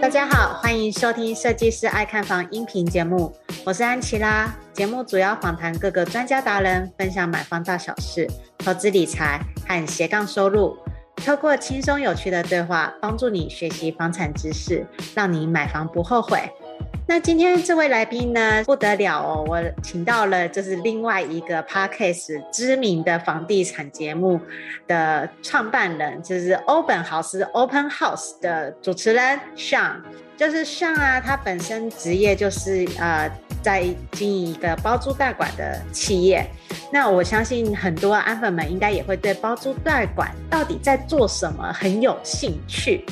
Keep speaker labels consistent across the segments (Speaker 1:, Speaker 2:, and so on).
Speaker 1: 大家好，欢迎收听《设计师爱看房》音频节目，我是安琪拉。节目主要访谈各个专家达人，分享买房大小事、投资理财和斜杠收入。透过轻松有趣的对话，帮助你学习房产知识，让你买房不后悔。那今天这位来宾呢，不得了哦！我请到了就是另外一个 Podcast 知名的房地产节目的创办人，就是欧本豪斯 Open House 的主持人 Sean，就是 Sean 啊，他本身职业就是呃在经营一个包租代管的企业。那我相信很多安粉们应该也会对包租代管到底在做什么很有兴趣。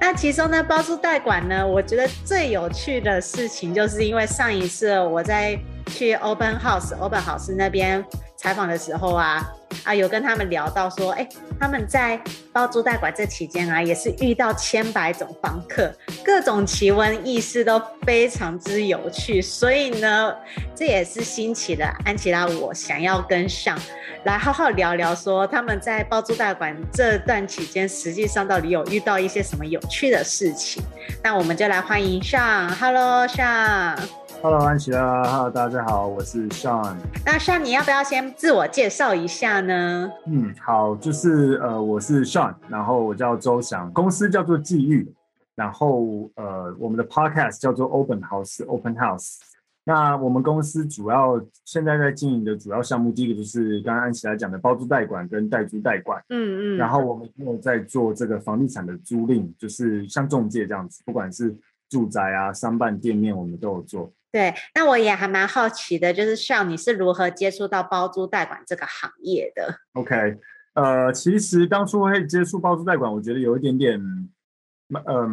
Speaker 1: 那其中呢，包租代管呢，我觉得最有趣的事情，就是因为上一次我在去 Open House、Open House 那边采访的时候啊。啊，有跟他们聊到说，哎，他们在包租代管这期间啊，也是遇到千百种房客，各种奇闻异事都非常之有趣，所以呢，这也是兴起了安琪拉我想要跟上来好好聊聊，说他们在包租代管这段期间，实际上到底有遇到一些什么有趣的事情。那我们就来欢迎上，Hello，上。
Speaker 2: Hello，安琪拉，Hello，大家好，我是 Sean。
Speaker 1: 那 Sean，你要不要先自我介绍一下呢？
Speaker 2: 嗯，好，就是呃，我是 Sean，然后我叫周翔，公司叫做际遇，然后呃，我们的 Podcast 叫做 Open House，Open House。那我们公司主要现在在经营的主要项目，第一个就是刚刚安琪拉讲的包租代管跟代租代管，
Speaker 1: 嗯嗯，
Speaker 2: 然后我们也有在做这个房地产的租赁，就是像中介这样子，不管是住宅啊、商办、店面，我们都有做。
Speaker 1: 对，那我也还蛮好奇的，就是像你是如何接触到包租代管这个行业的
Speaker 2: ？OK，呃，其实当初会接触包租代管，我觉得有一点点，嗯、呃，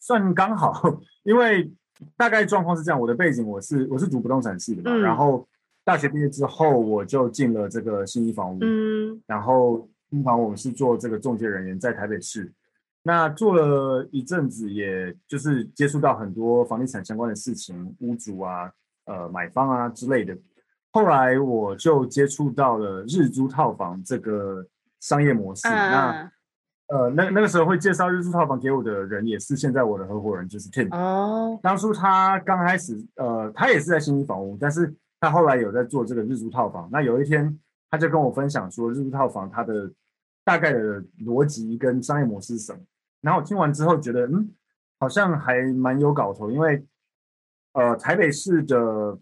Speaker 2: 算刚好，因为大概状况是这样，我的背景我是我是读不动产系的嘛，嗯、然后大学毕业之后我就进了这个信义房屋，
Speaker 1: 嗯，
Speaker 2: 然后信义房屋我们是做这个中介人员，在台北市。那做了一阵子，也就是接触到很多房地产相关的事情，屋主啊、呃买方啊之类的。后来我就接触到了日租套房这个商业模式。Uh. 那呃，那那个时候会介绍日租套房给我的人，也是现在我的合伙人，就是 Tim。
Speaker 1: 哦。
Speaker 2: 当初他刚开始，呃，他也是在信义房屋，但是他后来有在做这个日租套房。那有一天，他就跟我分享说，日租套房它的大概的逻辑跟商业模式是什么。然后我听完之后觉得，嗯，好像还蛮有搞头，因为，呃，台北市的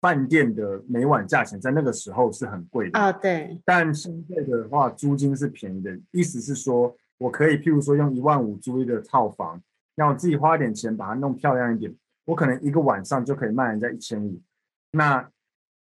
Speaker 2: 饭店的每晚价钱在那个时候是很贵的
Speaker 1: 啊，对。
Speaker 2: 但现在的话，租金是便宜的，意思是说我可以，譬如说用一万五租一个套房，让我自己花一点钱把它弄漂亮一点，我可能一个晚上就可以卖人家一千五。那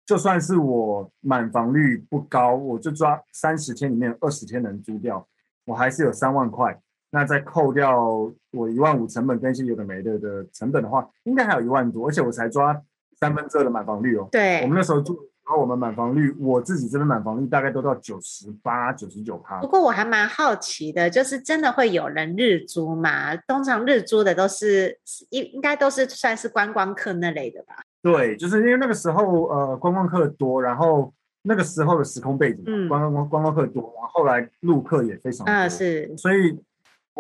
Speaker 2: 就算是我满房率不高，我就抓三十天里面二十天能租掉，我还是有三万块。那再扣掉我一万五成本跟一些有的没的的成本的话，应该还有一万多，而且我才抓三分之二的满房率哦。
Speaker 1: 对，
Speaker 2: 我们那时候住，然后我们满房率，我自己这边满房率大概都到九十八、九十九趴。
Speaker 1: 不过我还蛮好奇的，就是真的会有人日租吗？通常日租的都是应应该都是算是观光客那类的吧？
Speaker 2: 对，就是因为那个时候呃观光客多，然后那个时候的时空背景，嗯、观光观光客多，然后后来陆客也非常多，
Speaker 1: 啊、是，
Speaker 2: 所以。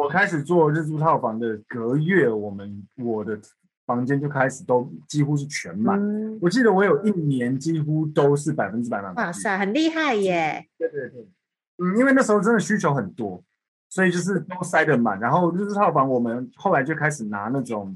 Speaker 2: 我开始做日租套房的隔月，我们我的房间就开始都几乎是全满。嗯、我记得我有一年几乎都是百分之百满。
Speaker 1: 哇塞，很厉害耶！
Speaker 2: 对对对，嗯，因为那时候真的需求很多，所以就是都塞得满。然后日租套房，我们后来就开始拿那种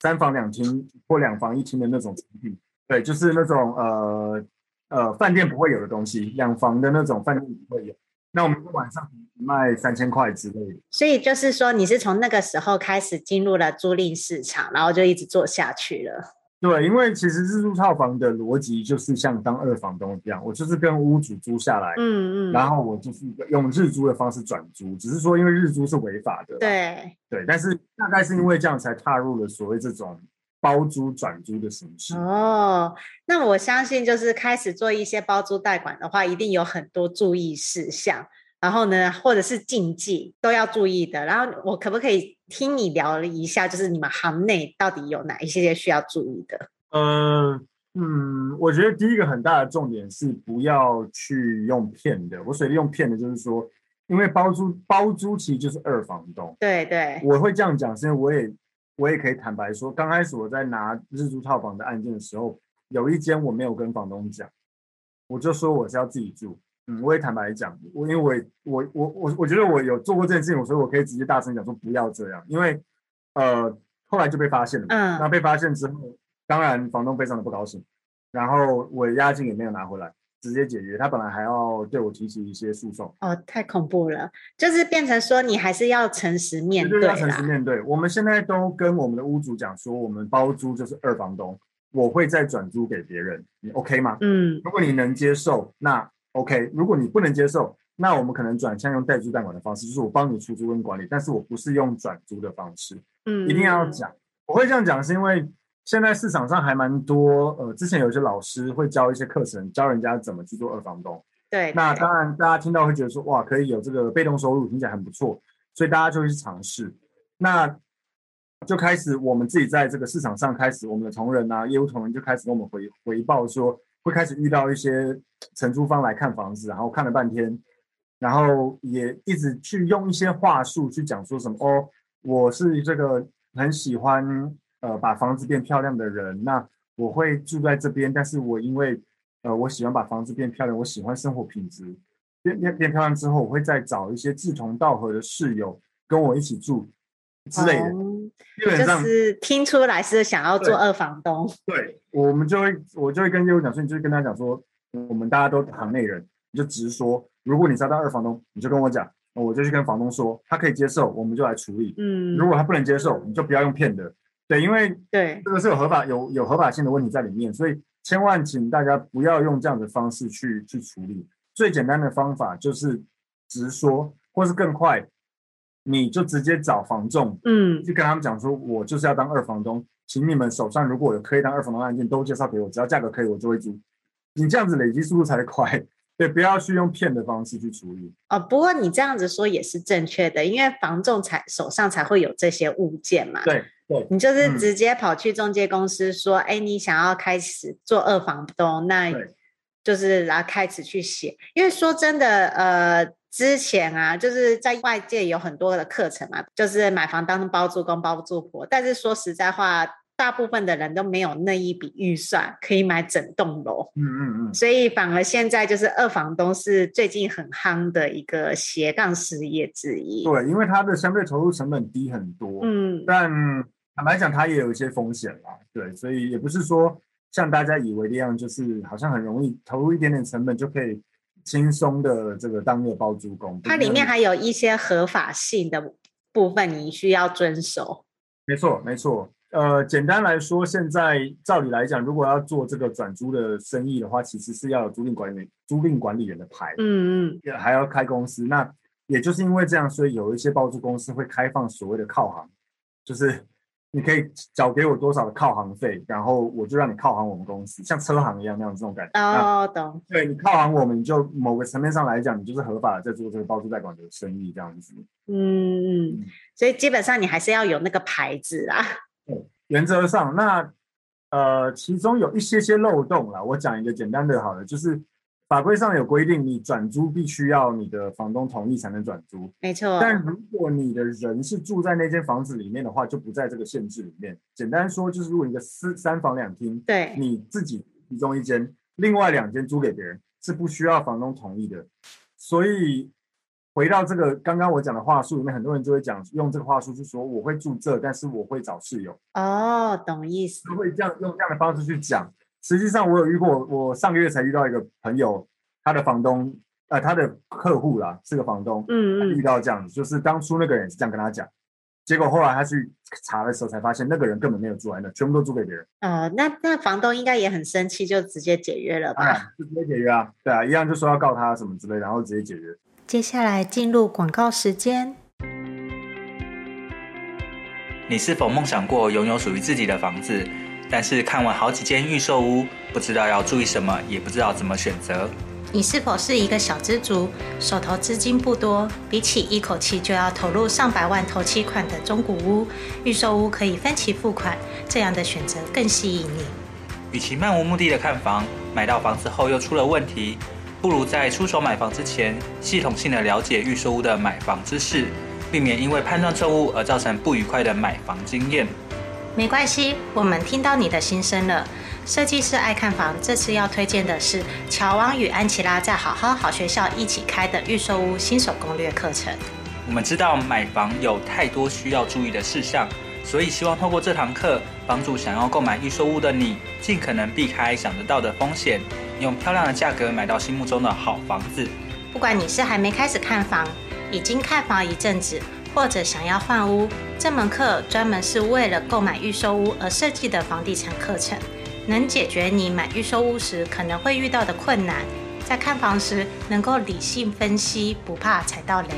Speaker 2: 三房两厅或两房一厅的那种产品，对，就是那种呃呃饭店不会有的东西，两房的那种饭店不会有。那我们晚上卖三千块之类的，
Speaker 1: 所以就是说你是从那个时候开始进入了租赁市场，然后就一直做下去了。
Speaker 2: 对，因为其实日租套房的逻辑就是像当二房东一样，我就是跟屋主租下来，
Speaker 1: 嗯嗯，
Speaker 2: 然后我就是用日租的方式转租，只是说因为日租是违法的，
Speaker 1: 对
Speaker 2: 对，但是大概是因为这样才踏入了所谓这种。包租转租的形式
Speaker 1: 哦，那我相信就是开始做一些包租代管的话，一定有很多注意事项，然后呢，或者是禁忌都要注意的。然后我可不可以听你聊一下，就是你们行内到底有哪一些需要注意的？
Speaker 2: 呃，嗯，我觉得第一个很大的重点是不要去用骗的。我所谓用骗的，就是说，因为包租包租其实就是二房东。
Speaker 1: 对对，
Speaker 2: 我会这样讲，是因为我也我也可以坦白说，刚开始我在拿日租套房的案件的时候，有一间我没有跟房东讲，我就说我是要自己住。嗯，我也坦白讲，我因为我我我我我觉得我有做过这件事情，所以我可以直接大声讲说不要这样，因为呃后来就被发现了，嗯，那被发现之后，当然房东非常的不高兴，然后我押金也没有拿回来，直接解约，他本来还要对我提起一些诉讼，
Speaker 1: 哦，太恐怖了，就是变成说你还是要诚实面对，
Speaker 2: 要诚实面对，我们现在都跟我们的屋主讲说，我们包租就是二房东，我会再转租给别人，你 OK 吗？嗯，如果你能接受，那。OK，如果你不能接受，那我们可能转向用代租代管的方式，就是我帮你出租跟管理，但是我不是用转租的方式。嗯，一定要讲。我会这样讲，是因为现在市场上还蛮多，呃，之前有些老师会教一些课程，教人家怎么去做二房东。
Speaker 1: 对，
Speaker 2: 那当然大家听到会觉得说，哇，可以有这个被动收入，听起来很不错，所以大家就会去尝试。那就开始我们自己在这个市场上开始，我们的同仁啊，业务同仁就开始跟我们回回报说。会开始遇到一些承租方来看房子，然后看了半天，然后也一直去用一些话术去讲说什么哦，我是这个很喜欢呃把房子变漂亮的人，那我会住在这边，但是我因为呃我喜欢把房子变漂亮，我喜欢生活品质变变变漂亮之后，我会再找一些志同道合的室友跟我一起住。之类的，
Speaker 1: 嗯、基本上就是听出来是想要做二房东。
Speaker 2: 对，对我们就会，我就会跟业务讲说，你就跟他讲说，我们大家都行内人，你就直说，如果你是要当二房东，你就跟我讲，我就去跟房东说，他可以接受，我们就来处理。嗯，如果他不能接受，你就不要用骗的。对，因为对这个是有合法有有合法性的问题在里面，所以千万请大家不要用这样的方式去去处理。最简单的方法就是直说，或是更快。你就直接找房仲，嗯，就跟他们讲说，我就是要当二房东，请你们手上如果有可以当二房东的案件，都介绍给我，只要价格可以，我就会租。你这样子累积速度才快，对，不要去用骗的方式去处理。
Speaker 1: 哦，不过你这样子说也是正确的，因为房仲才手上才会有这些物件嘛。
Speaker 2: 对对，
Speaker 1: 你就是直接跑去中介公司说，哎、嗯，你想要开始做二房东，那就是然后开始去写。因为说真的，呃。之前啊，就是在外界有很多的课程嘛，就是买房当包租公、包租婆。但是说实在话，大部分的人都没有那一笔预算可以买整栋楼。嗯嗯嗯。所以反而现在就是二房东是最近很夯的一个斜杠事业之一。
Speaker 2: 对，因为它的相对投入成本低很多。嗯。但坦白讲，它也有一些风险啦。对，所以也不是说像大家以为的样，就是好像很容易投入一点点成本就可以。轻松的这个当月包租公，
Speaker 1: 它里面还有一些合法性的部分，你需要遵守。
Speaker 2: 没错，没错。呃，简单来说，现在照理来讲，如果要做这个转租的生意的话，其实是要有租赁管理租赁管理员的牌，嗯嗯，也还要开公司。那也就是因为这样，所以有一些包租公司会开放所谓的靠行，就是。你可以缴给我多少的靠行费，然后我就让你靠行我们公司，像车行一样那样这种感觉。
Speaker 1: 哦，懂。
Speaker 2: 对，你靠行我们，你就某个层面上来讲，你就是合法的在做这个包租代管的生意这样子。
Speaker 1: 嗯嗯，所以基本上你还是要有那个牌子啦。
Speaker 2: 对，原则上，那呃，其中有一些些漏洞啦，我讲一个简单的好了，就是。法规上有规定，你转租必须要你的房东同意才能转租。
Speaker 1: 没错。
Speaker 2: 但如果你的人是住在那间房子里面的话，就不在这个限制里面。简单说，就是如果你的私三房两厅，
Speaker 1: 对，
Speaker 2: 你自己其中一间，另外两间租给别人，是不需要房东同意的。所以回到这个刚刚我讲的话术里面，很多人就会讲用这个话术，去说我会住这，但是我会找室友。
Speaker 1: 哦，懂意思。
Speaker 2: 会这样用这样的方式去讲。实际上，我有遇过，我上个月才遇到一个朋友，他的房东，呃，他的客户啦，是个房东，嗯嗯，遇到这样子，就是当初那个人是这样跟他讲，结果后来他去查的时候才发现，那个人根本没有住在那，全部都租给别人。
Speaker 1: 哦，那那房东应该也很生气，就直接解约了吧？
Speaker 2: 啊，就直接解约啊，对啊，一样就说要告他什么之类，然后直接解约。
Speaker 1: 接下来进入广告时间。
Speaker 3: 你是否梦想过拥有属于自己的房子？但是看完好几间预售屋，不知道要注意什么，也不知道怎么选择。
Speaker 1: 你是否是一个小资族，手头资金不多？比起一口气就要投入上百万头期款的中古屋，预售屋可以分期付款，这样的选择更吸引你。
Speaker 3: 与其漫无目的的看房，买到房子后又出了问题，不如在出手买房之前，系统性的了解预售屋的买房知识，避免因为判断错误而造成不愉快的买房经验。
Speaker 4: 没关系，我们听到你的心声了。设计师爱看房，这次要推荐的是乔王与安琪拉在好好好学校一起开的预售屋新手攻略课程。
Speaker 3: 我们知道买房有太多需要注意的事项。所以希望透过这堂课，帮助想要购买预售屋的你，尽可能避开想得到的风险，用漂亮的价格买到心目中的好房子。
Speaker 4: 不管你是还没开始看房，已经看房一阵子，或者想要换屋，这门课专门是为了购买预售屋而设计的房地产课程，能解决你买预售屋时可能会遇到的困难，在看房时能够理性分析，不怕踩到雷。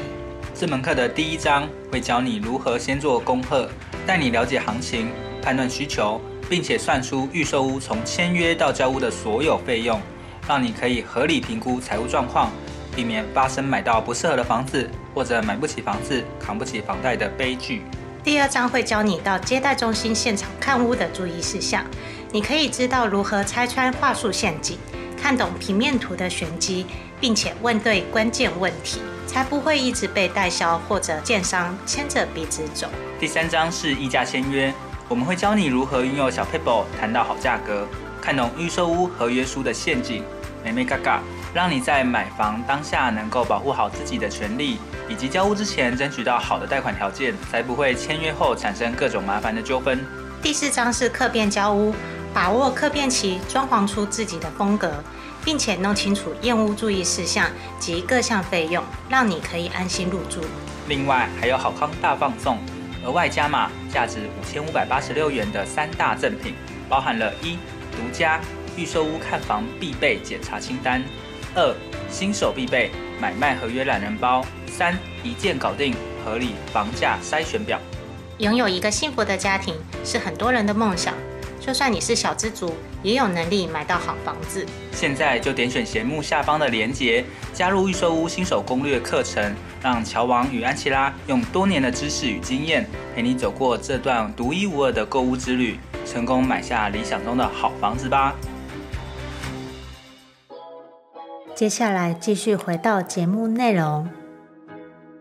Speaker 3: 这门课的第一章会教你如何先做功课。带你了解行情、判断需求，并且算出预售屋从签约到交屋的所有费用，让你可以合理评估财务状况，避免发生买到不适合的房子或者买不起房子、扛不起房贷的悲剧。
Speaker 4: 第二章会教你到接待中心现场看屋的注意事项，你可以知道如何拆穿话术陷阱，看懂平面图的玄机，并且问对关键问题。才不会一直被代销或者建商牵着鼻子走。
Speaker 3: 第三章是议价签约，我们会教你如何运用小 paper 谈到好价格，看懂预售屋合约书的陷阱，眉眉角角，让你在买房当下能够保护好自己的权利，以及交屋之前争取到好的贷款条件，才不会签约后产生各种麻烦的纠纷。
Speaker 4: 第四章是客变交屋，把握客变期，装潢出自己的风格。并且弄清楚验屋注意事项及各项费用，让你可以安心入住。
Speaker 3: 另外还有好康大放送，额外加码价值五千五百八十六元的三大赠品，包含了一独家预售屋看房必备检查清单，二新手必备买卖合约懒人包，三一键搞定合理房价筛选表。
Speaker 4: 拥有一个幸福的家庭是很多人的梦想。就算你是小资族，也有能力买到好房子。
Speaker 3: 现在就点选节目下方的链接，加入预售屋新手攻略课程，让乔王与安琪拉用多年的知识与经验，陪你走过这段独一无二的购物之旅，成功买下理想中的好房子吧。
Speaker 4: 接下来继续回到节目内容。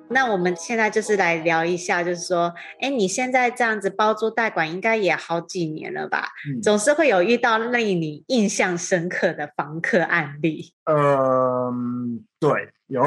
Speaker 1: 那我们现在就是来聊一下，就是说，哎，你现在这样子包租代管应该也好几年了吧？嗯，总是会有遇到令你印象深刻的房客案例。
Speaker 2: 嗯，对，有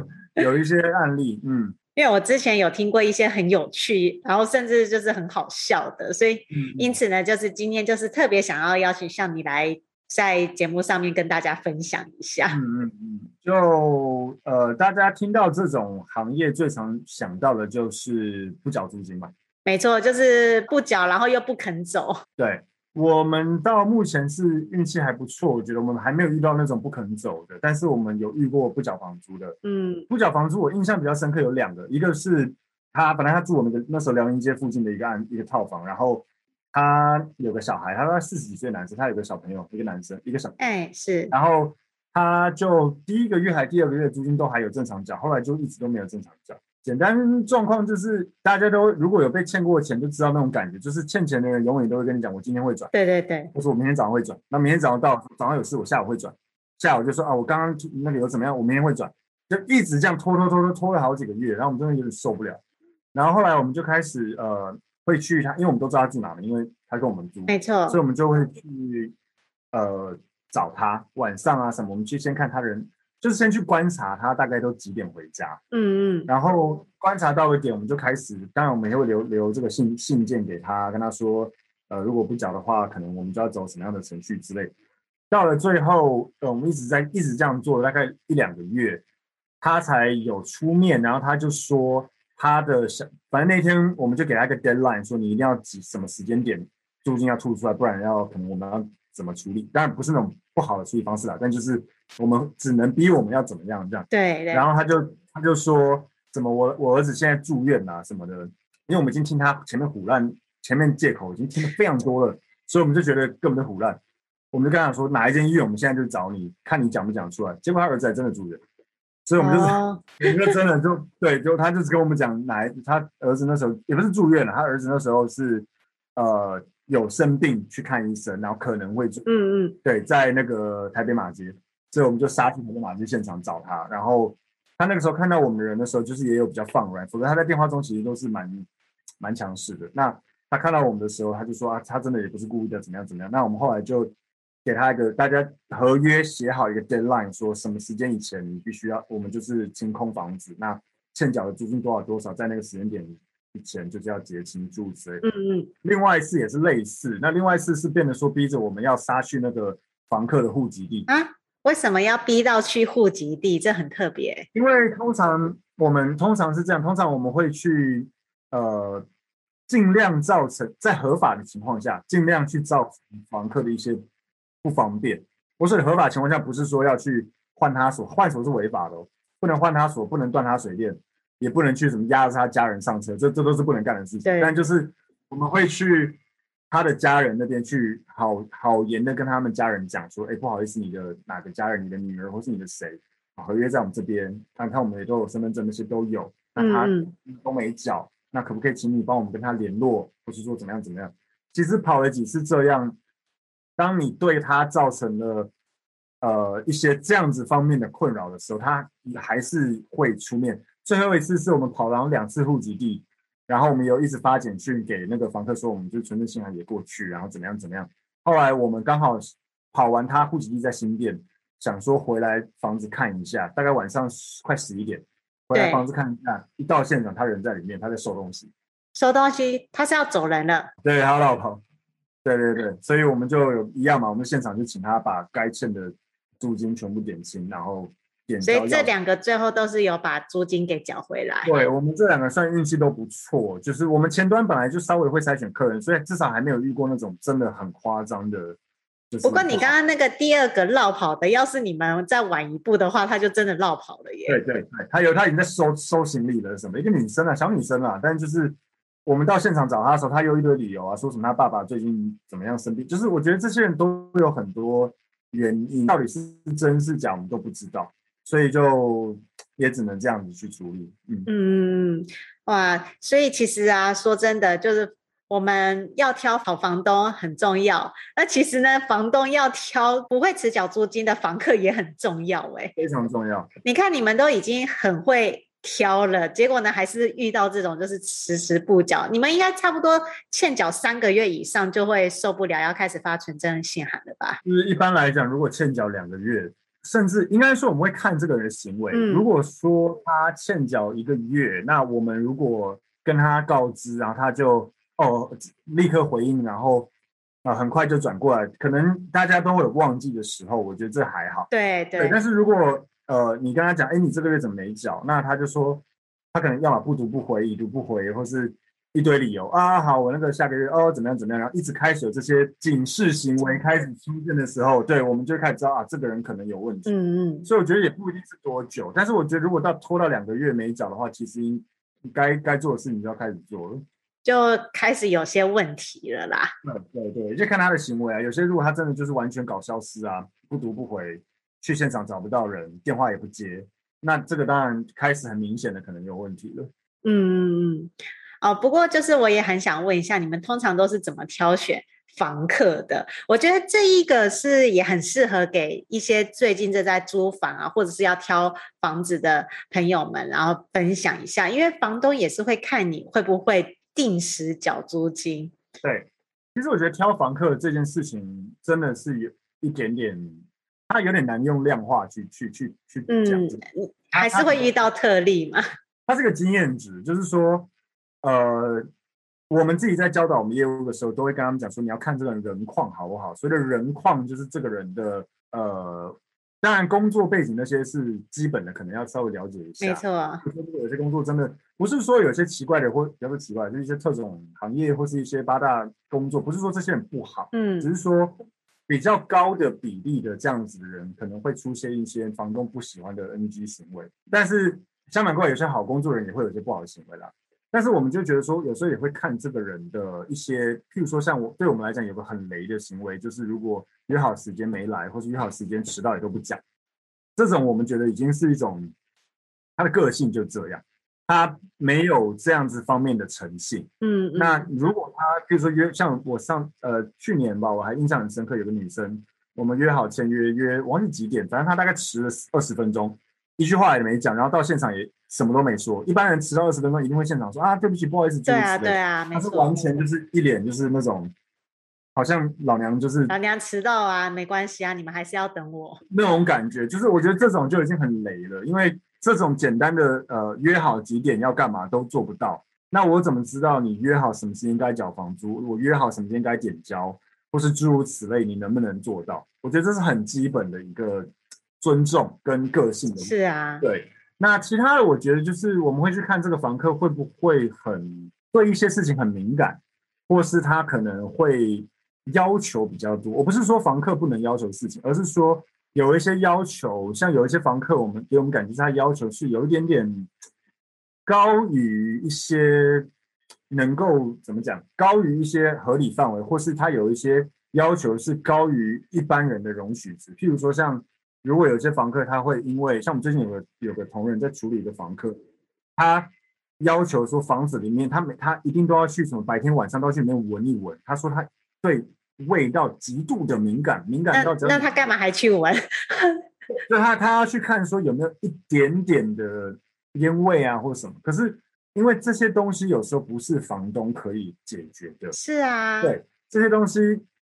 Speaker 2: 有一些案例，嗯，
Speaker 1: 因为我之前有听过一些很有趣，然后甚至就是很好笑的，所以因此呢，就是今天就是特别想要邀请像你来。在节目上面跟大家分享一下。
Speaker 2: 嗯嗯嗯，就呃，大家听到这种行业最常想到的就是不缴租金嘛。
Speaker 1: 没错，就是不缴，然后又不肯走。
Speaker 2: 对，我们到目前是运气还不错，我觉得我们还没有遇到那种不肯走的，但是我们有遇过不缴房租的。嗯，不缴房租我印象比较深刻有两个，一个是他本来他住我们的那时候辽宁街附近的一个案一个套房，然后。他有个小孩，他说他四十几岁男生，他有个小朋友，一个男生，一个小朋友。
Speaker 1: 哎，是。
Speaker 2: 然后他就第一个月还第二个月租金都还有正常缴，后来就一直都没有正常缴。简单状况就是大家都如果有被欠过钱，就知道那种感觉，就是欠钱的人永远都会跟你讲，我今天会转。
Speaker 1: 对对对。
Speaker 2: 或者我明天早上会转。那明天早上到早上有事，我下午会转。下午就说啊，我刚刚那个有怎么样，我明天会转，就一直这样拖拖拖拖拖了好几个月，然后我们真的有点受不了。然后后来我们就开始呃。会去他，因为我们都知道他住哪里，因为他跟我们住，
Speaker 1: 没错，
Speaker 2: 所以我们就会去呃找他，晚上啊什么，我们去先看他人，就是先去观察他大概都几点回家，嗯嗯，然后观察到一点，我们就开始，当然我们也会留留这个信信件给他，跟他说，呃，如果不缴的话，可能我们就要走什么样的程序之类。到了最后，呃，我们一直在一直这样做，大概一两个月，他才有出面，然后他就说。他的想，反正那天我们就给他一个 deadline，说你一定要几什么时间点租金要吐出来，不然要可能我们要怎么处理？当然不是那种不好的处理方式啦，但就是我们只能逼我们要怎么样这样。
Speaker 1: 对。
Speaker 2: 然后他就他就说，怎么我我儿子现在住院啊什么的，因为我们已经听他前面胡乱，前面借口已经听得非常多了，所以我们就觉得根本就胡乱，我们就跟他说哪一间医院，我们现在就找你，看你讲不讲出来。结果他儿子还真的住院。所以我们就是，我们就真的就对，就他就是跟我们讲，哪他儿子那时候也不是住院了，他儿子那时候是呃有生病去看医生，然后可能会住，
Speaker 1: 嗯嗯，
Speaker 2: 对，在那个台北马街，所以我们就杀去台北马街现场找他，然后他那个时候看到我们的人的时候，就是也有比较放软，否则他在电话中其实都是蛮蛮强势的。那他看到我们的时候，他就说啊，他真的也不是故意的，怎么样怎么样。那我们后来就给他一个大家合约写好一个 deadline，说什么时间以前你必须要，我们就是清空房子，那欠缴的租金多少多少，在那个时间点以前就是要结清住之类的。
Speaker 1: 嗯嗯。
Speaker 2: 另外一次也是类似，那另外一次是变得说逼着我们要杀去那个房客的户籍地
Speaker 1: 啊？为什么要逼到去户籍地？这很特别。
Speaker 2: 因为通常我们通常是这样，通常我们会去呃。尽量造成在合法的情况下，尽量去造成房客的一些不方便。我说的合法情况下，不是说要去换他锁，换锁是违法的哦，不能换他锁，不能断他水电，也不能去什么压着他家人上车，这这都是不能干的事情。但就是我们会去他的家人那边去好好言的跟他们家人讲说，哎，不好意思，你的哪个家人，你的女儿或是你的谁，合约在我们这边，看看我们也都有身份证，那些都有，那他都没缴。那可不可以请你帮我们跟他联络，或是说怎么样怎么样？其实跑了几次这样，当你对他造成了呃一些这样子方面的困扰的时候，他还是会出面。最后一次是我们跑了两次户籍地，然后我们有一直发简讯给那个房客说，我们就存证信函也过去，然后怎么样怎么样。后来我们刚好跑完他户籍地在新店，想说回来房子看一下，大概晚上快十一点。回来房子看一下，一到现场，他人在里面，他在收东西。
Speaker 1: 收东西，他是要走人了。
Speaker 2: 对，他老婆。对对对，所以我们就有一样嘛，我们现场就请他把该欠的租金全部点清，然后点。
Speaker 1: 所以这两个最后都是有把租金给缴回来。
Speaker 2: 对，我们这两个算运气都不错，就是我们前端本来就稍微会筛选客人，所以至少还没有遇过那种真的很夸张的。
Speaker 1: 不过你刚刚那个第二个落跑的，要是你们再晚一步的话，他就真的落跑了耶。
Speaker 2: 对对对，他有他已经在收收行李了，什么一个女生啊，小女生啊，但就是我们到现场找他的时候，他有一堆理由啊，说什么他爸爸最近怎么样生病，就是我觉得这些人都有很多原因，到底是真是假，我们都不知道，所以就也只能这样子去处理。嗯
Speaker 1: 嗯，哇，所以其实啊，说真的，就是。我们要挑好房东很重要，那其实呢，房东要挑不会迟缴租金的房客也很重要，哎，
Speaker 2: 非常重要。
Speaker 1: 你看你们都已经很会挑了，结果呢，还是遇到这种就是迟迟不缴。你们应该差不多欠缴三个月以上就会受不了，要开始发存真信函了吧？
Speaker 2: 就是一般来讲，如果欠缴两个月，甚至应该说我们会看这个人的行为。嗯，如果说他欠缴一个月，那我们如果跟他告知，然后他就。哦，立刻回应，然后啊、呃，很快就转过来。可能大家都会有忘记的时候，我觉得这还好。
Speaker 1: 对对，
Speaker 2: 对。但是如果呃，你跟他讲，哎，你这个月怎么没缴？那他就说，他可能要么不读不回，已读不回，或是一堆理由啊。好，我那个下个月哦，怎么样怎么样，然后一直开始有这些警示行为开始出现的时候，对，我们就开始知道啊，这个人可能有问题。嗯嗯。所以我觉得也不一定是多久，但是我觉得如果到拖到两个月没缴的话，其实应该该做的事情就要开始做了。
Speaker 1: 就开始有些问题了啦。
Speaker 2: 对对对，就看他的行为啊。有些如果他真的就是完全搞消失啊，不读不回，去现场找不到人，电话也不接，那这个当然开始很明显的可能有问题了。
Speaker 1: 嗯嗯哦，不过就是我也很想问一下，你们通常都是怎么挑选房客的？我觉得这一个是也很适合给一些最近正在租房啊，或者是要挑房子的朋友们，然后分享一下，因为房东也是会看你会不会。定时缴租金，
Speaker 2: 对，其实我觉得挑房客这件事情真的是有一点点，它有点难用量化去去去去讲。
Speaker 1: 嗯，还是会遇到特例嘛？
Speaker 2: 它是个经验值，就是说，呃，我们自己在教导我们业务的时候，都会跟他们讲说，你要看这个人人况好不好。所谓的人况就是这个人的呃。当然，工作背景那些是基本的，可能要稍微了解一下。
Speaker 1: 没错，
Speaker 2: 有些工作真的不是说有些奇怪的，或比较说奇怪，就是一些特种行业或是一些八大工作，不是说这些人不好，嗯，只是说比较高的比例的这样子的人，可能会出现一些房东不喜欢的 NG 行为。但是相反过来，有些好工作人也会有些不好的行为啦。但是我们就觉得说，有时候也会看这个人的一些，譬如说像我，对我们来讲有个很雷的行为，就是如果约好时间没来，或是约好时间迟到也都不讲，这种我们觉得已经是一种他的个性就这样。他没有这样子方面的诚信。
Speaker 1: 嗯，
Speaker 2: 那如果他比如说约像我上呃去年吧，我还印象很深刻，有个女生，我们约好签约约，忘记几点，反正她大概迟了二十分钟，一句话也没讲，然后到现场也什么都没说。一般人迟到二十分钟一定会现场说啊，对不起，不好意思，
Speaker 1: 对啊，对啊，没错。
Speaker 2: 他是完全就是一脸就是那种。好像老娘就是
Speaker 1: 老娘迟到啊，没关系啊，你们还是要等我。
Speaker 2: 那种感觉，就是我觉得这种就已经很雷了，因为这种简单的呃约好几点要干嘛都做不到，那我怎么知道你约好什么时间该缴房租，我约好什么时间该点交，或是诸如此类，你能不能做到？我觉得这是很基本的一个尊重跟个性的。
Speaker 1: 是啊，
Speaker 2: 对。那其他的，我觉得就是我们会去看这个房客会不会很对一些事情很敏感，或是他可能会。要求比较多，我不是说房客不能要求事情，而是说有一些要求，像有一些房客，我们给我们感觉他要求是有一点点高于一些能够怎么讲，高于一些合理范围，或是他有一些要求是高于一般人的容许值。譬如说，像如果有些房客他会因为，像我们最近有个有个同仁在处理一个房客，他要求说房子里面他每他一定都要去什么白天晚上都要去里面闻一闻，他说他。对味道极度的敏感，敏感到
Speaker 1: 那，那他干嘛还去闻？
Speaker 2: 就他他要去看说有没有一点点的烟味啊，或什么。可是因为这些东西有时候不是房东可以解决的。
Speaker 1: 是啊，
Speaker 2: 对这些东西，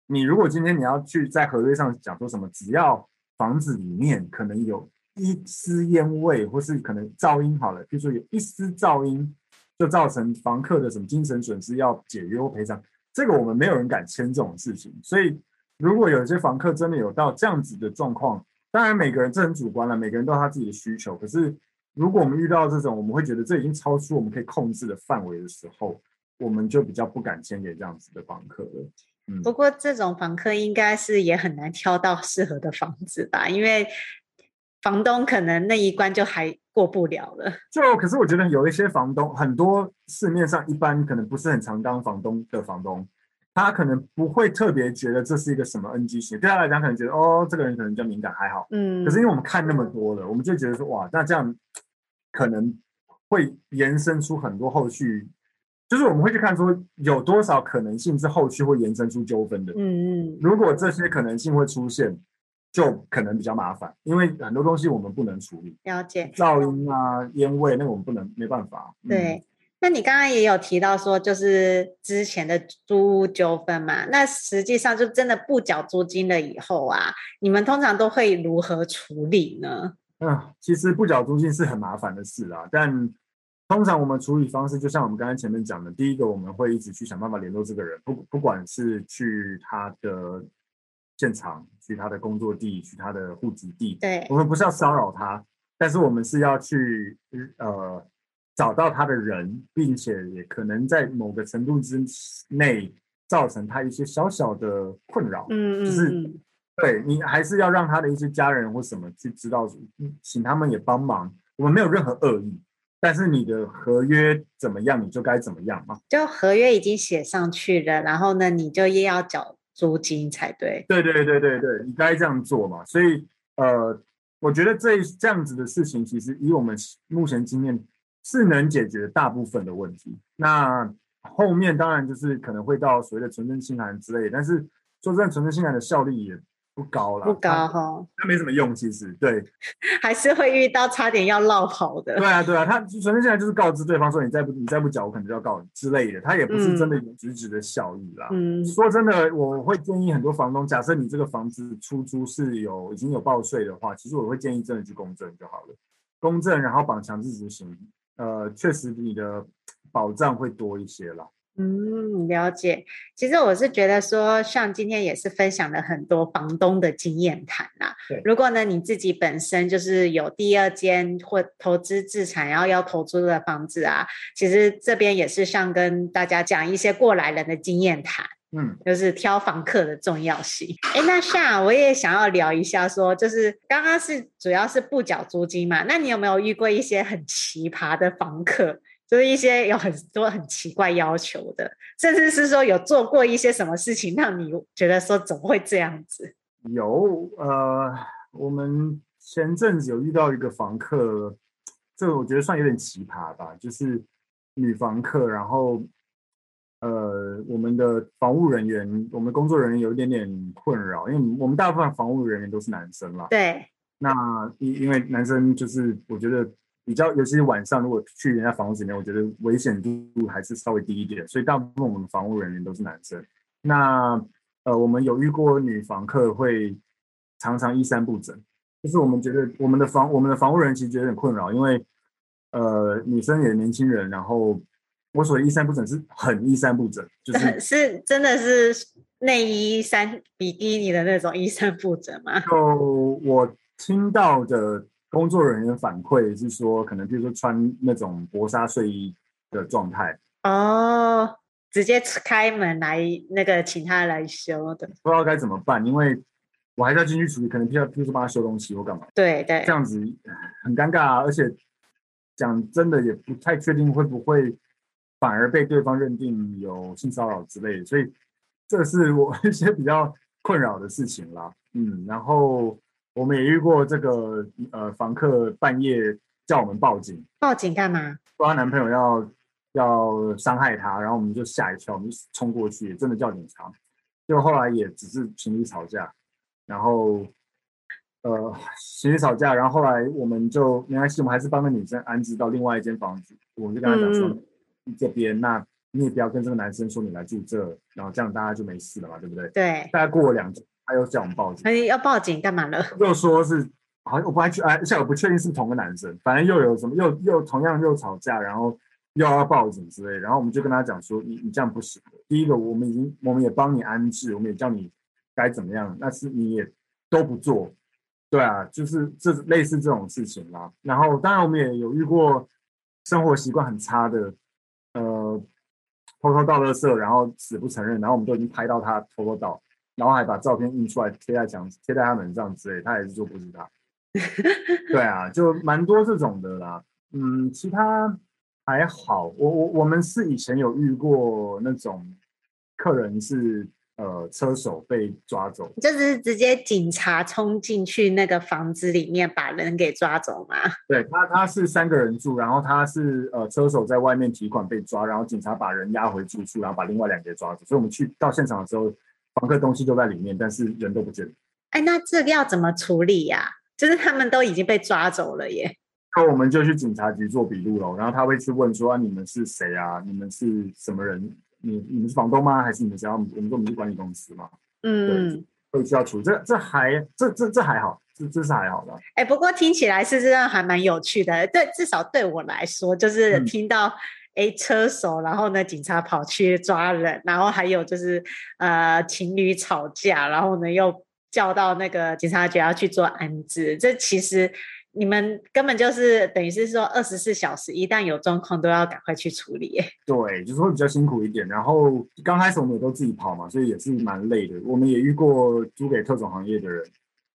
Speaker 2: 你如果今天你要去在合约上讲说什么，只要房子里面可能有一丝烟味，或是可能噪音好了，比如说有一丝噪音，就造成房客的什么精神损失要解约或赔偿。这个我们没有人敢签这种事情，所以如果有些房客真的有到这样子的状况，当然每个人这很主观了，每个人都有他自己的需求。可是如果我们遇到这种，我们会觉得这已经超出我们可以控制的范围的时候，我们就比较不敢签给这样子的房客了。
Speaker 1: 不过这种房客应该是也很难挑到适合的房子吧，因为房东可能那一关就还过不了了。
Speaker 2: 就可是我觉得有一些房东，很多市面上一般可能不是很常当房东的房东，他可能不会特别觉得这是一个什么 NG 型，对他来讲可能觉得哦，这个人可能比较敏感还好。嗯。可是因为我们看那么多了，我们就觉得说哇，那这样可能会延伸出很多后续，就是我们会去看说有多少可能性是后续会延伸出纠纷的。嗯嗯。如果这些可能性会出现。就可能比较麻烦，因为很多东西我们不能处理。
Speaker 1: 了解。
Speaker 2: 噪音啊、烟味，那个我们不能，没办法。
Speaker 1: 对，嗯、那你刚刚也有提到说，就是之前的租屋纠纷嘛，那实际上就真的不缴租金了以后啊，你们通常都会如何处理呢？
Speaker 2: 嗯，其实不缴租金是很麻烦的事啊，但通常我们处理方式，就像我们刚才前面讲的，第一个我们会一直去想办法联络这个人，不不管是去他的。现场去他的工作地，去他的户籍地。
Speaker 1: 对，
Speaker 2: 我们不是要骚扰他，但是我们是要去呃找到他的人，并且也可能在某个程度之内造成他一些小小的困扰。嗯嗯，就是对你还是要让他的一些家人或什么去知道，请他们也帮忙。我们没有任何恶意，但是你的合约怎么样，你就该怎么样嘛。
Speaker 1: 就合约已经写上去了，然后呢，你就也要缴。租金才对，
Speaker 2: 对对对对对，你该这样做嘛。所以，呃，我觉得这这样子的事情，其实以我们目前经验是能解决大部分的问题。那后面当然就是可能会到所谓的存证信函之类，但是说真的，存证信函的效力也。不高了，
Speaker 1: 不高哈，
Speaker 2: 那没什么用，其实对，
Speaker 1: 还是会遇到差点要落跑的。
Speaker 2: 对啊，对啊，他纯粹现在就是告知对方说，你再不你再不缴，我可能就要告你之类的，他也不是真的有实质的效益啦。嗯，说真的，我会建议很多房东，假设你这个房子出租是有已经有报税的话，其实我会建议真的去公证就好了，公证然后绑强制执行，呃，确实你的保障会多一些啦。
Speaker 1: 嗯，了解。其实我是觉得说，像今天也是分享了很多房东的经验谈啦。对，如果呢你自己本身就是有第二间或投资自产，然后要投租的房子啊，其实这边也是像跟大家讲一些过来人的经验谈。嗯，就是挑房客的重要性。哎，那夏我也想要聊一下，说就是刚刚是主要是不缴租金嘛，那你有没有遇过一些很奇葩的房客？就是一些有很多很奇怪要求的，甚至是说有做过一些什么事情，让你觉得说怎么会这样子？
Speaker 2: 有，呃，我们前阵子有遇到一个房客，这个我觉得算有点奇葩吧，就是女房客，然后呃，我们的房务人员，我们工作人员有一点点困扰，因为我们大部分房务人员都是男生啦。
Speaker 1: 对。
Speaker 2: 那因因为男生就是我觉得比较，尤其是晚上如果去人家房子里面，我觉得危险度还是稍微低一点，所以大部分我们房屋人员都是男生。那呃，我们有遇过女房客会常常衣衫不整。就是我们觉得我们的房我们的房屋人其实觉得有点困扰，因为呃女生也年轻人，然后我所谓衣衫不整是很衣衫不整，就是
Speaker 1: 是真的是内衣衫比基尼的那种衣衫不整吗？
Speaker 2: 就我听到的工作人员反馈是说，可能比如说穿那种薄纱睡衣的状态
Speaker 1: 哦，直接开门来那个请他来修的，
Speaker 2: 不知道该怎么办，因为。我还是要进去处理，可能比如说帮他修东西或干嘛。
Speaker 1: 对对，
Speaker 2: 这样子很尴尬啊！而且讲真的，也不太确定会不会反而被对方认定有性骚扰之类的，所以这是我 一些比较困扰的事情啦。嗯，然后我们也遇过这个呃，房客半夜叫我们报警，
Speaker 1: 报警干嘛？
Speaker 2: 说她男朋友要要伤害她，然后我们就吓一跳，我们就冲过去，真的叫警察。就后来也只是情侣吵架。然后，呃，情侣吵架，然后后来我们就没关系，我们还是帮那女生安置到另外一间房子。我们就跟她讲说，嗯、这边那你也不要跟这个男生说你来住这，然后这样大家就没事了嘛，对不对？
Speaker 1: 对。
Speaker 2: 大概过了两天，他又叫我们报警。
Speaker 1: 哎，要报警干嘛呢？
Speaker 2: 又说是好像我不还去，哎，现在我不确定是同个男生，反正又有什么又又同样又吵架，然后又要报警之类。然后我们就跟他讲说，你你这样不行。第一个，我们已经我们也帮你安置，我们也叫你。该怎么样？但是你也都不做，对啊，就是这类似这种事情啦。然后当然我们也有遇过生活习惯很差的，呃，偷偷倒垃圾，然后死不承认，然后我们都已经拍到他偷偷倒，然后还把照片印出来贴在墙贴在他门上之类，他也是说不知道。对啊，就蛮多这种的啦。嗯，其他还好。我我我们是以前有遇过那种客人是。呃，车手被抓走，
Speaker 1: 就是直接警察冲进去那个房子里面把人给抓走吗？
Speaker 2: 对他，他是三个人住，然后他是呃车手在外面提款被抓，然后警察把人押回住处，然后把另外两个给抓走。所以我们去到现场的时候，房客东西都在里面，但是人都不见了。
Speaker 1: 哎，那这个要怎么处理呀、啊？就是他们都已经被抓走了耶。
Speaker 2: 那我们就去警察局做笔录了，然后他会去问说、啊、你们是谁啊？你们是什么人？你你们是房东吗？还是你们想要我们说我们是管理公司吗？嗯，对，会需要处理。这这还这这这还好，这这是还好的。
Speaker 1: 哎、欸，不过听起来事实上还蛮有趣的。对，至少对我来说，就是听到哎、车手，然后呢警察跑去抓人，然后还有就是呃情侣吵架，然后呢又叫到那个警察局要去做安置。这其实。你们根本就是等于是说，二十四小时一旦有状况，都要赶快去处理。
Speaker 2: 对，就是会比较辛苦一点。然后刚开始我们也都自己跑嘛，所以也是蛮累的。我们也遇过租给特种行业的人，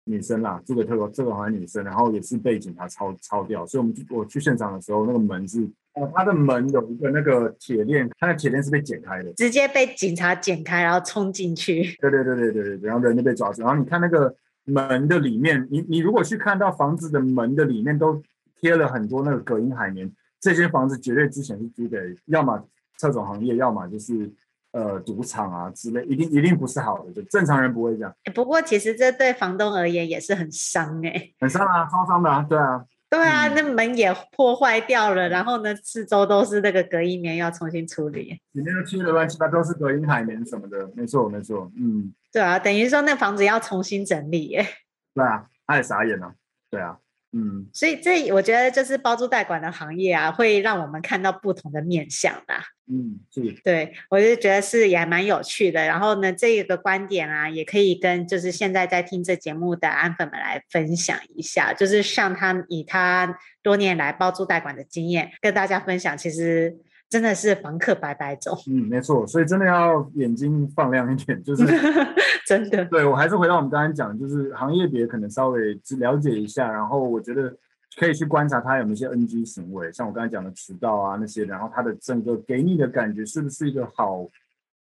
Speaker 2: 女生啦，租给特种特种行业女生，然后也是被警察抄抄掉。所以我们我去现场的时候，那个门是，哦，他的门有一个那个铁链，他的铁链是被剪开的，
Speaker 1: 直接被警察剪开，然后冲进去。
Speaker 2: 对对对对对对，然后人就被抓住。然后你看那个。门的里面，你你如果去看到房子的门的里面都贴了很多那个隔音海绵，这间房子绝对之前是租给要么特种行业，要么就是呃赌场啊之类，一定一定不是好的，就正常人不会这样。
Speaker 1: 不过其实这对房东而言也是很伤哎、欸，
Speaker 2: 很伤啊，超伤的啊，对啊。
Speaker 1: 对啊，那门也破坏掉了，然后呢，四周都是那个隔音棉要重新处理，
Speaker 2: 里面都贴的乱七八糟，都是隔音海绵什么的，没错没错，嗯，
Speaker 1: 对啊，等于说那房子要重新整理耶，
Speaker 2: 对啊，他也傻眼了，对啊。嗯，
Speaker 1: 所以这我觉得就是包租代管的行业啊，会让我们看到不同的面相吧。
Speaker 2: 嗯，是。
Speaker 1: 对，我就觉得是也蛮有趣的。然后呢，这个观点啊，也可以跟就是现在在听这节目的安粉们来分享一下，就是像他以他多年来包租代管的经验跟大家分享，其实。真的是房客白白走，
Speaker 2: 嗯，没错，所以真的要眼睛放亮一点，就是
Speaker 1: 真的。
Speaker 2: 对，我还是回到我们刚才讲，就是行业别可能稍微只了解一下，然后我觉得可以去观察他有没有一些 NG 行为，像我刚才讲的迟到啊那些，然后他的整个给你的感觉是不是一个好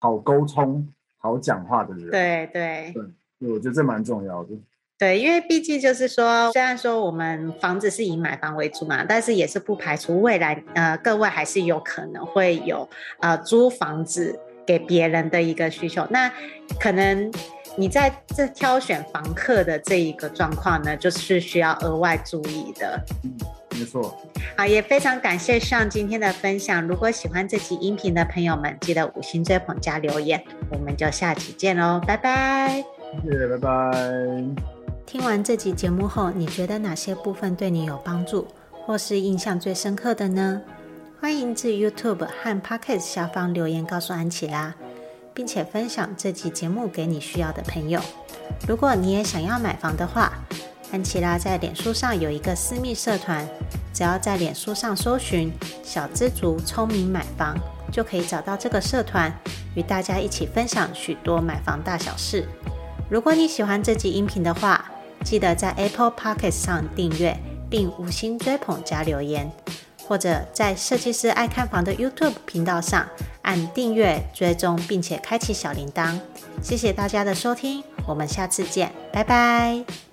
Speaker 2: 好沟通、好讲话的人？
Speaker 1: 对对
Speaker 2: 对，我觉得这蛮重要的。
Speaker 5: 对，因为毕竟就是说，虽然说我们房子是以买房为主嘛，但是也是不排除未来呃各位还是有可能会有呃租房子给别人的一个需求。那可能你在这挑选房客的这一个状况呢，就是需要额外注意的。
Speaker 2: 嗯，没错。
Speaker 5: 好，也非常感谢上今天的分享。如果喜欢这期音频的朋友们，记得五星追捧加留言。我们就下期见喽，拜拜。
Speaker 2: 谢谢，拜拜。
Speaker 1: 听完这集节目后，你觉得哪些部分对你有帮助，或是印象最深刻的呢？欢迎至 YouTube 和 Podcast 下方留言告诉安琪拉，并且分享这集节目给你需要的朋友。如果你也想要买房的话，安琪拉在脸书上有一个私密社团，只要在脸书上搜寻“小资族聪明买房”，就可以找到这个社团，与大家一起分享许多买房大小事。如果你喜欢这集音频的话，记得在 Apple p o c k e t 上订阅，并五星追捧加留言，或者在设计师爱看房的 YouTube 频道上按订阅追踪，并且开启小铃铛。谢谢大家的收听，我们下次见，拜拜。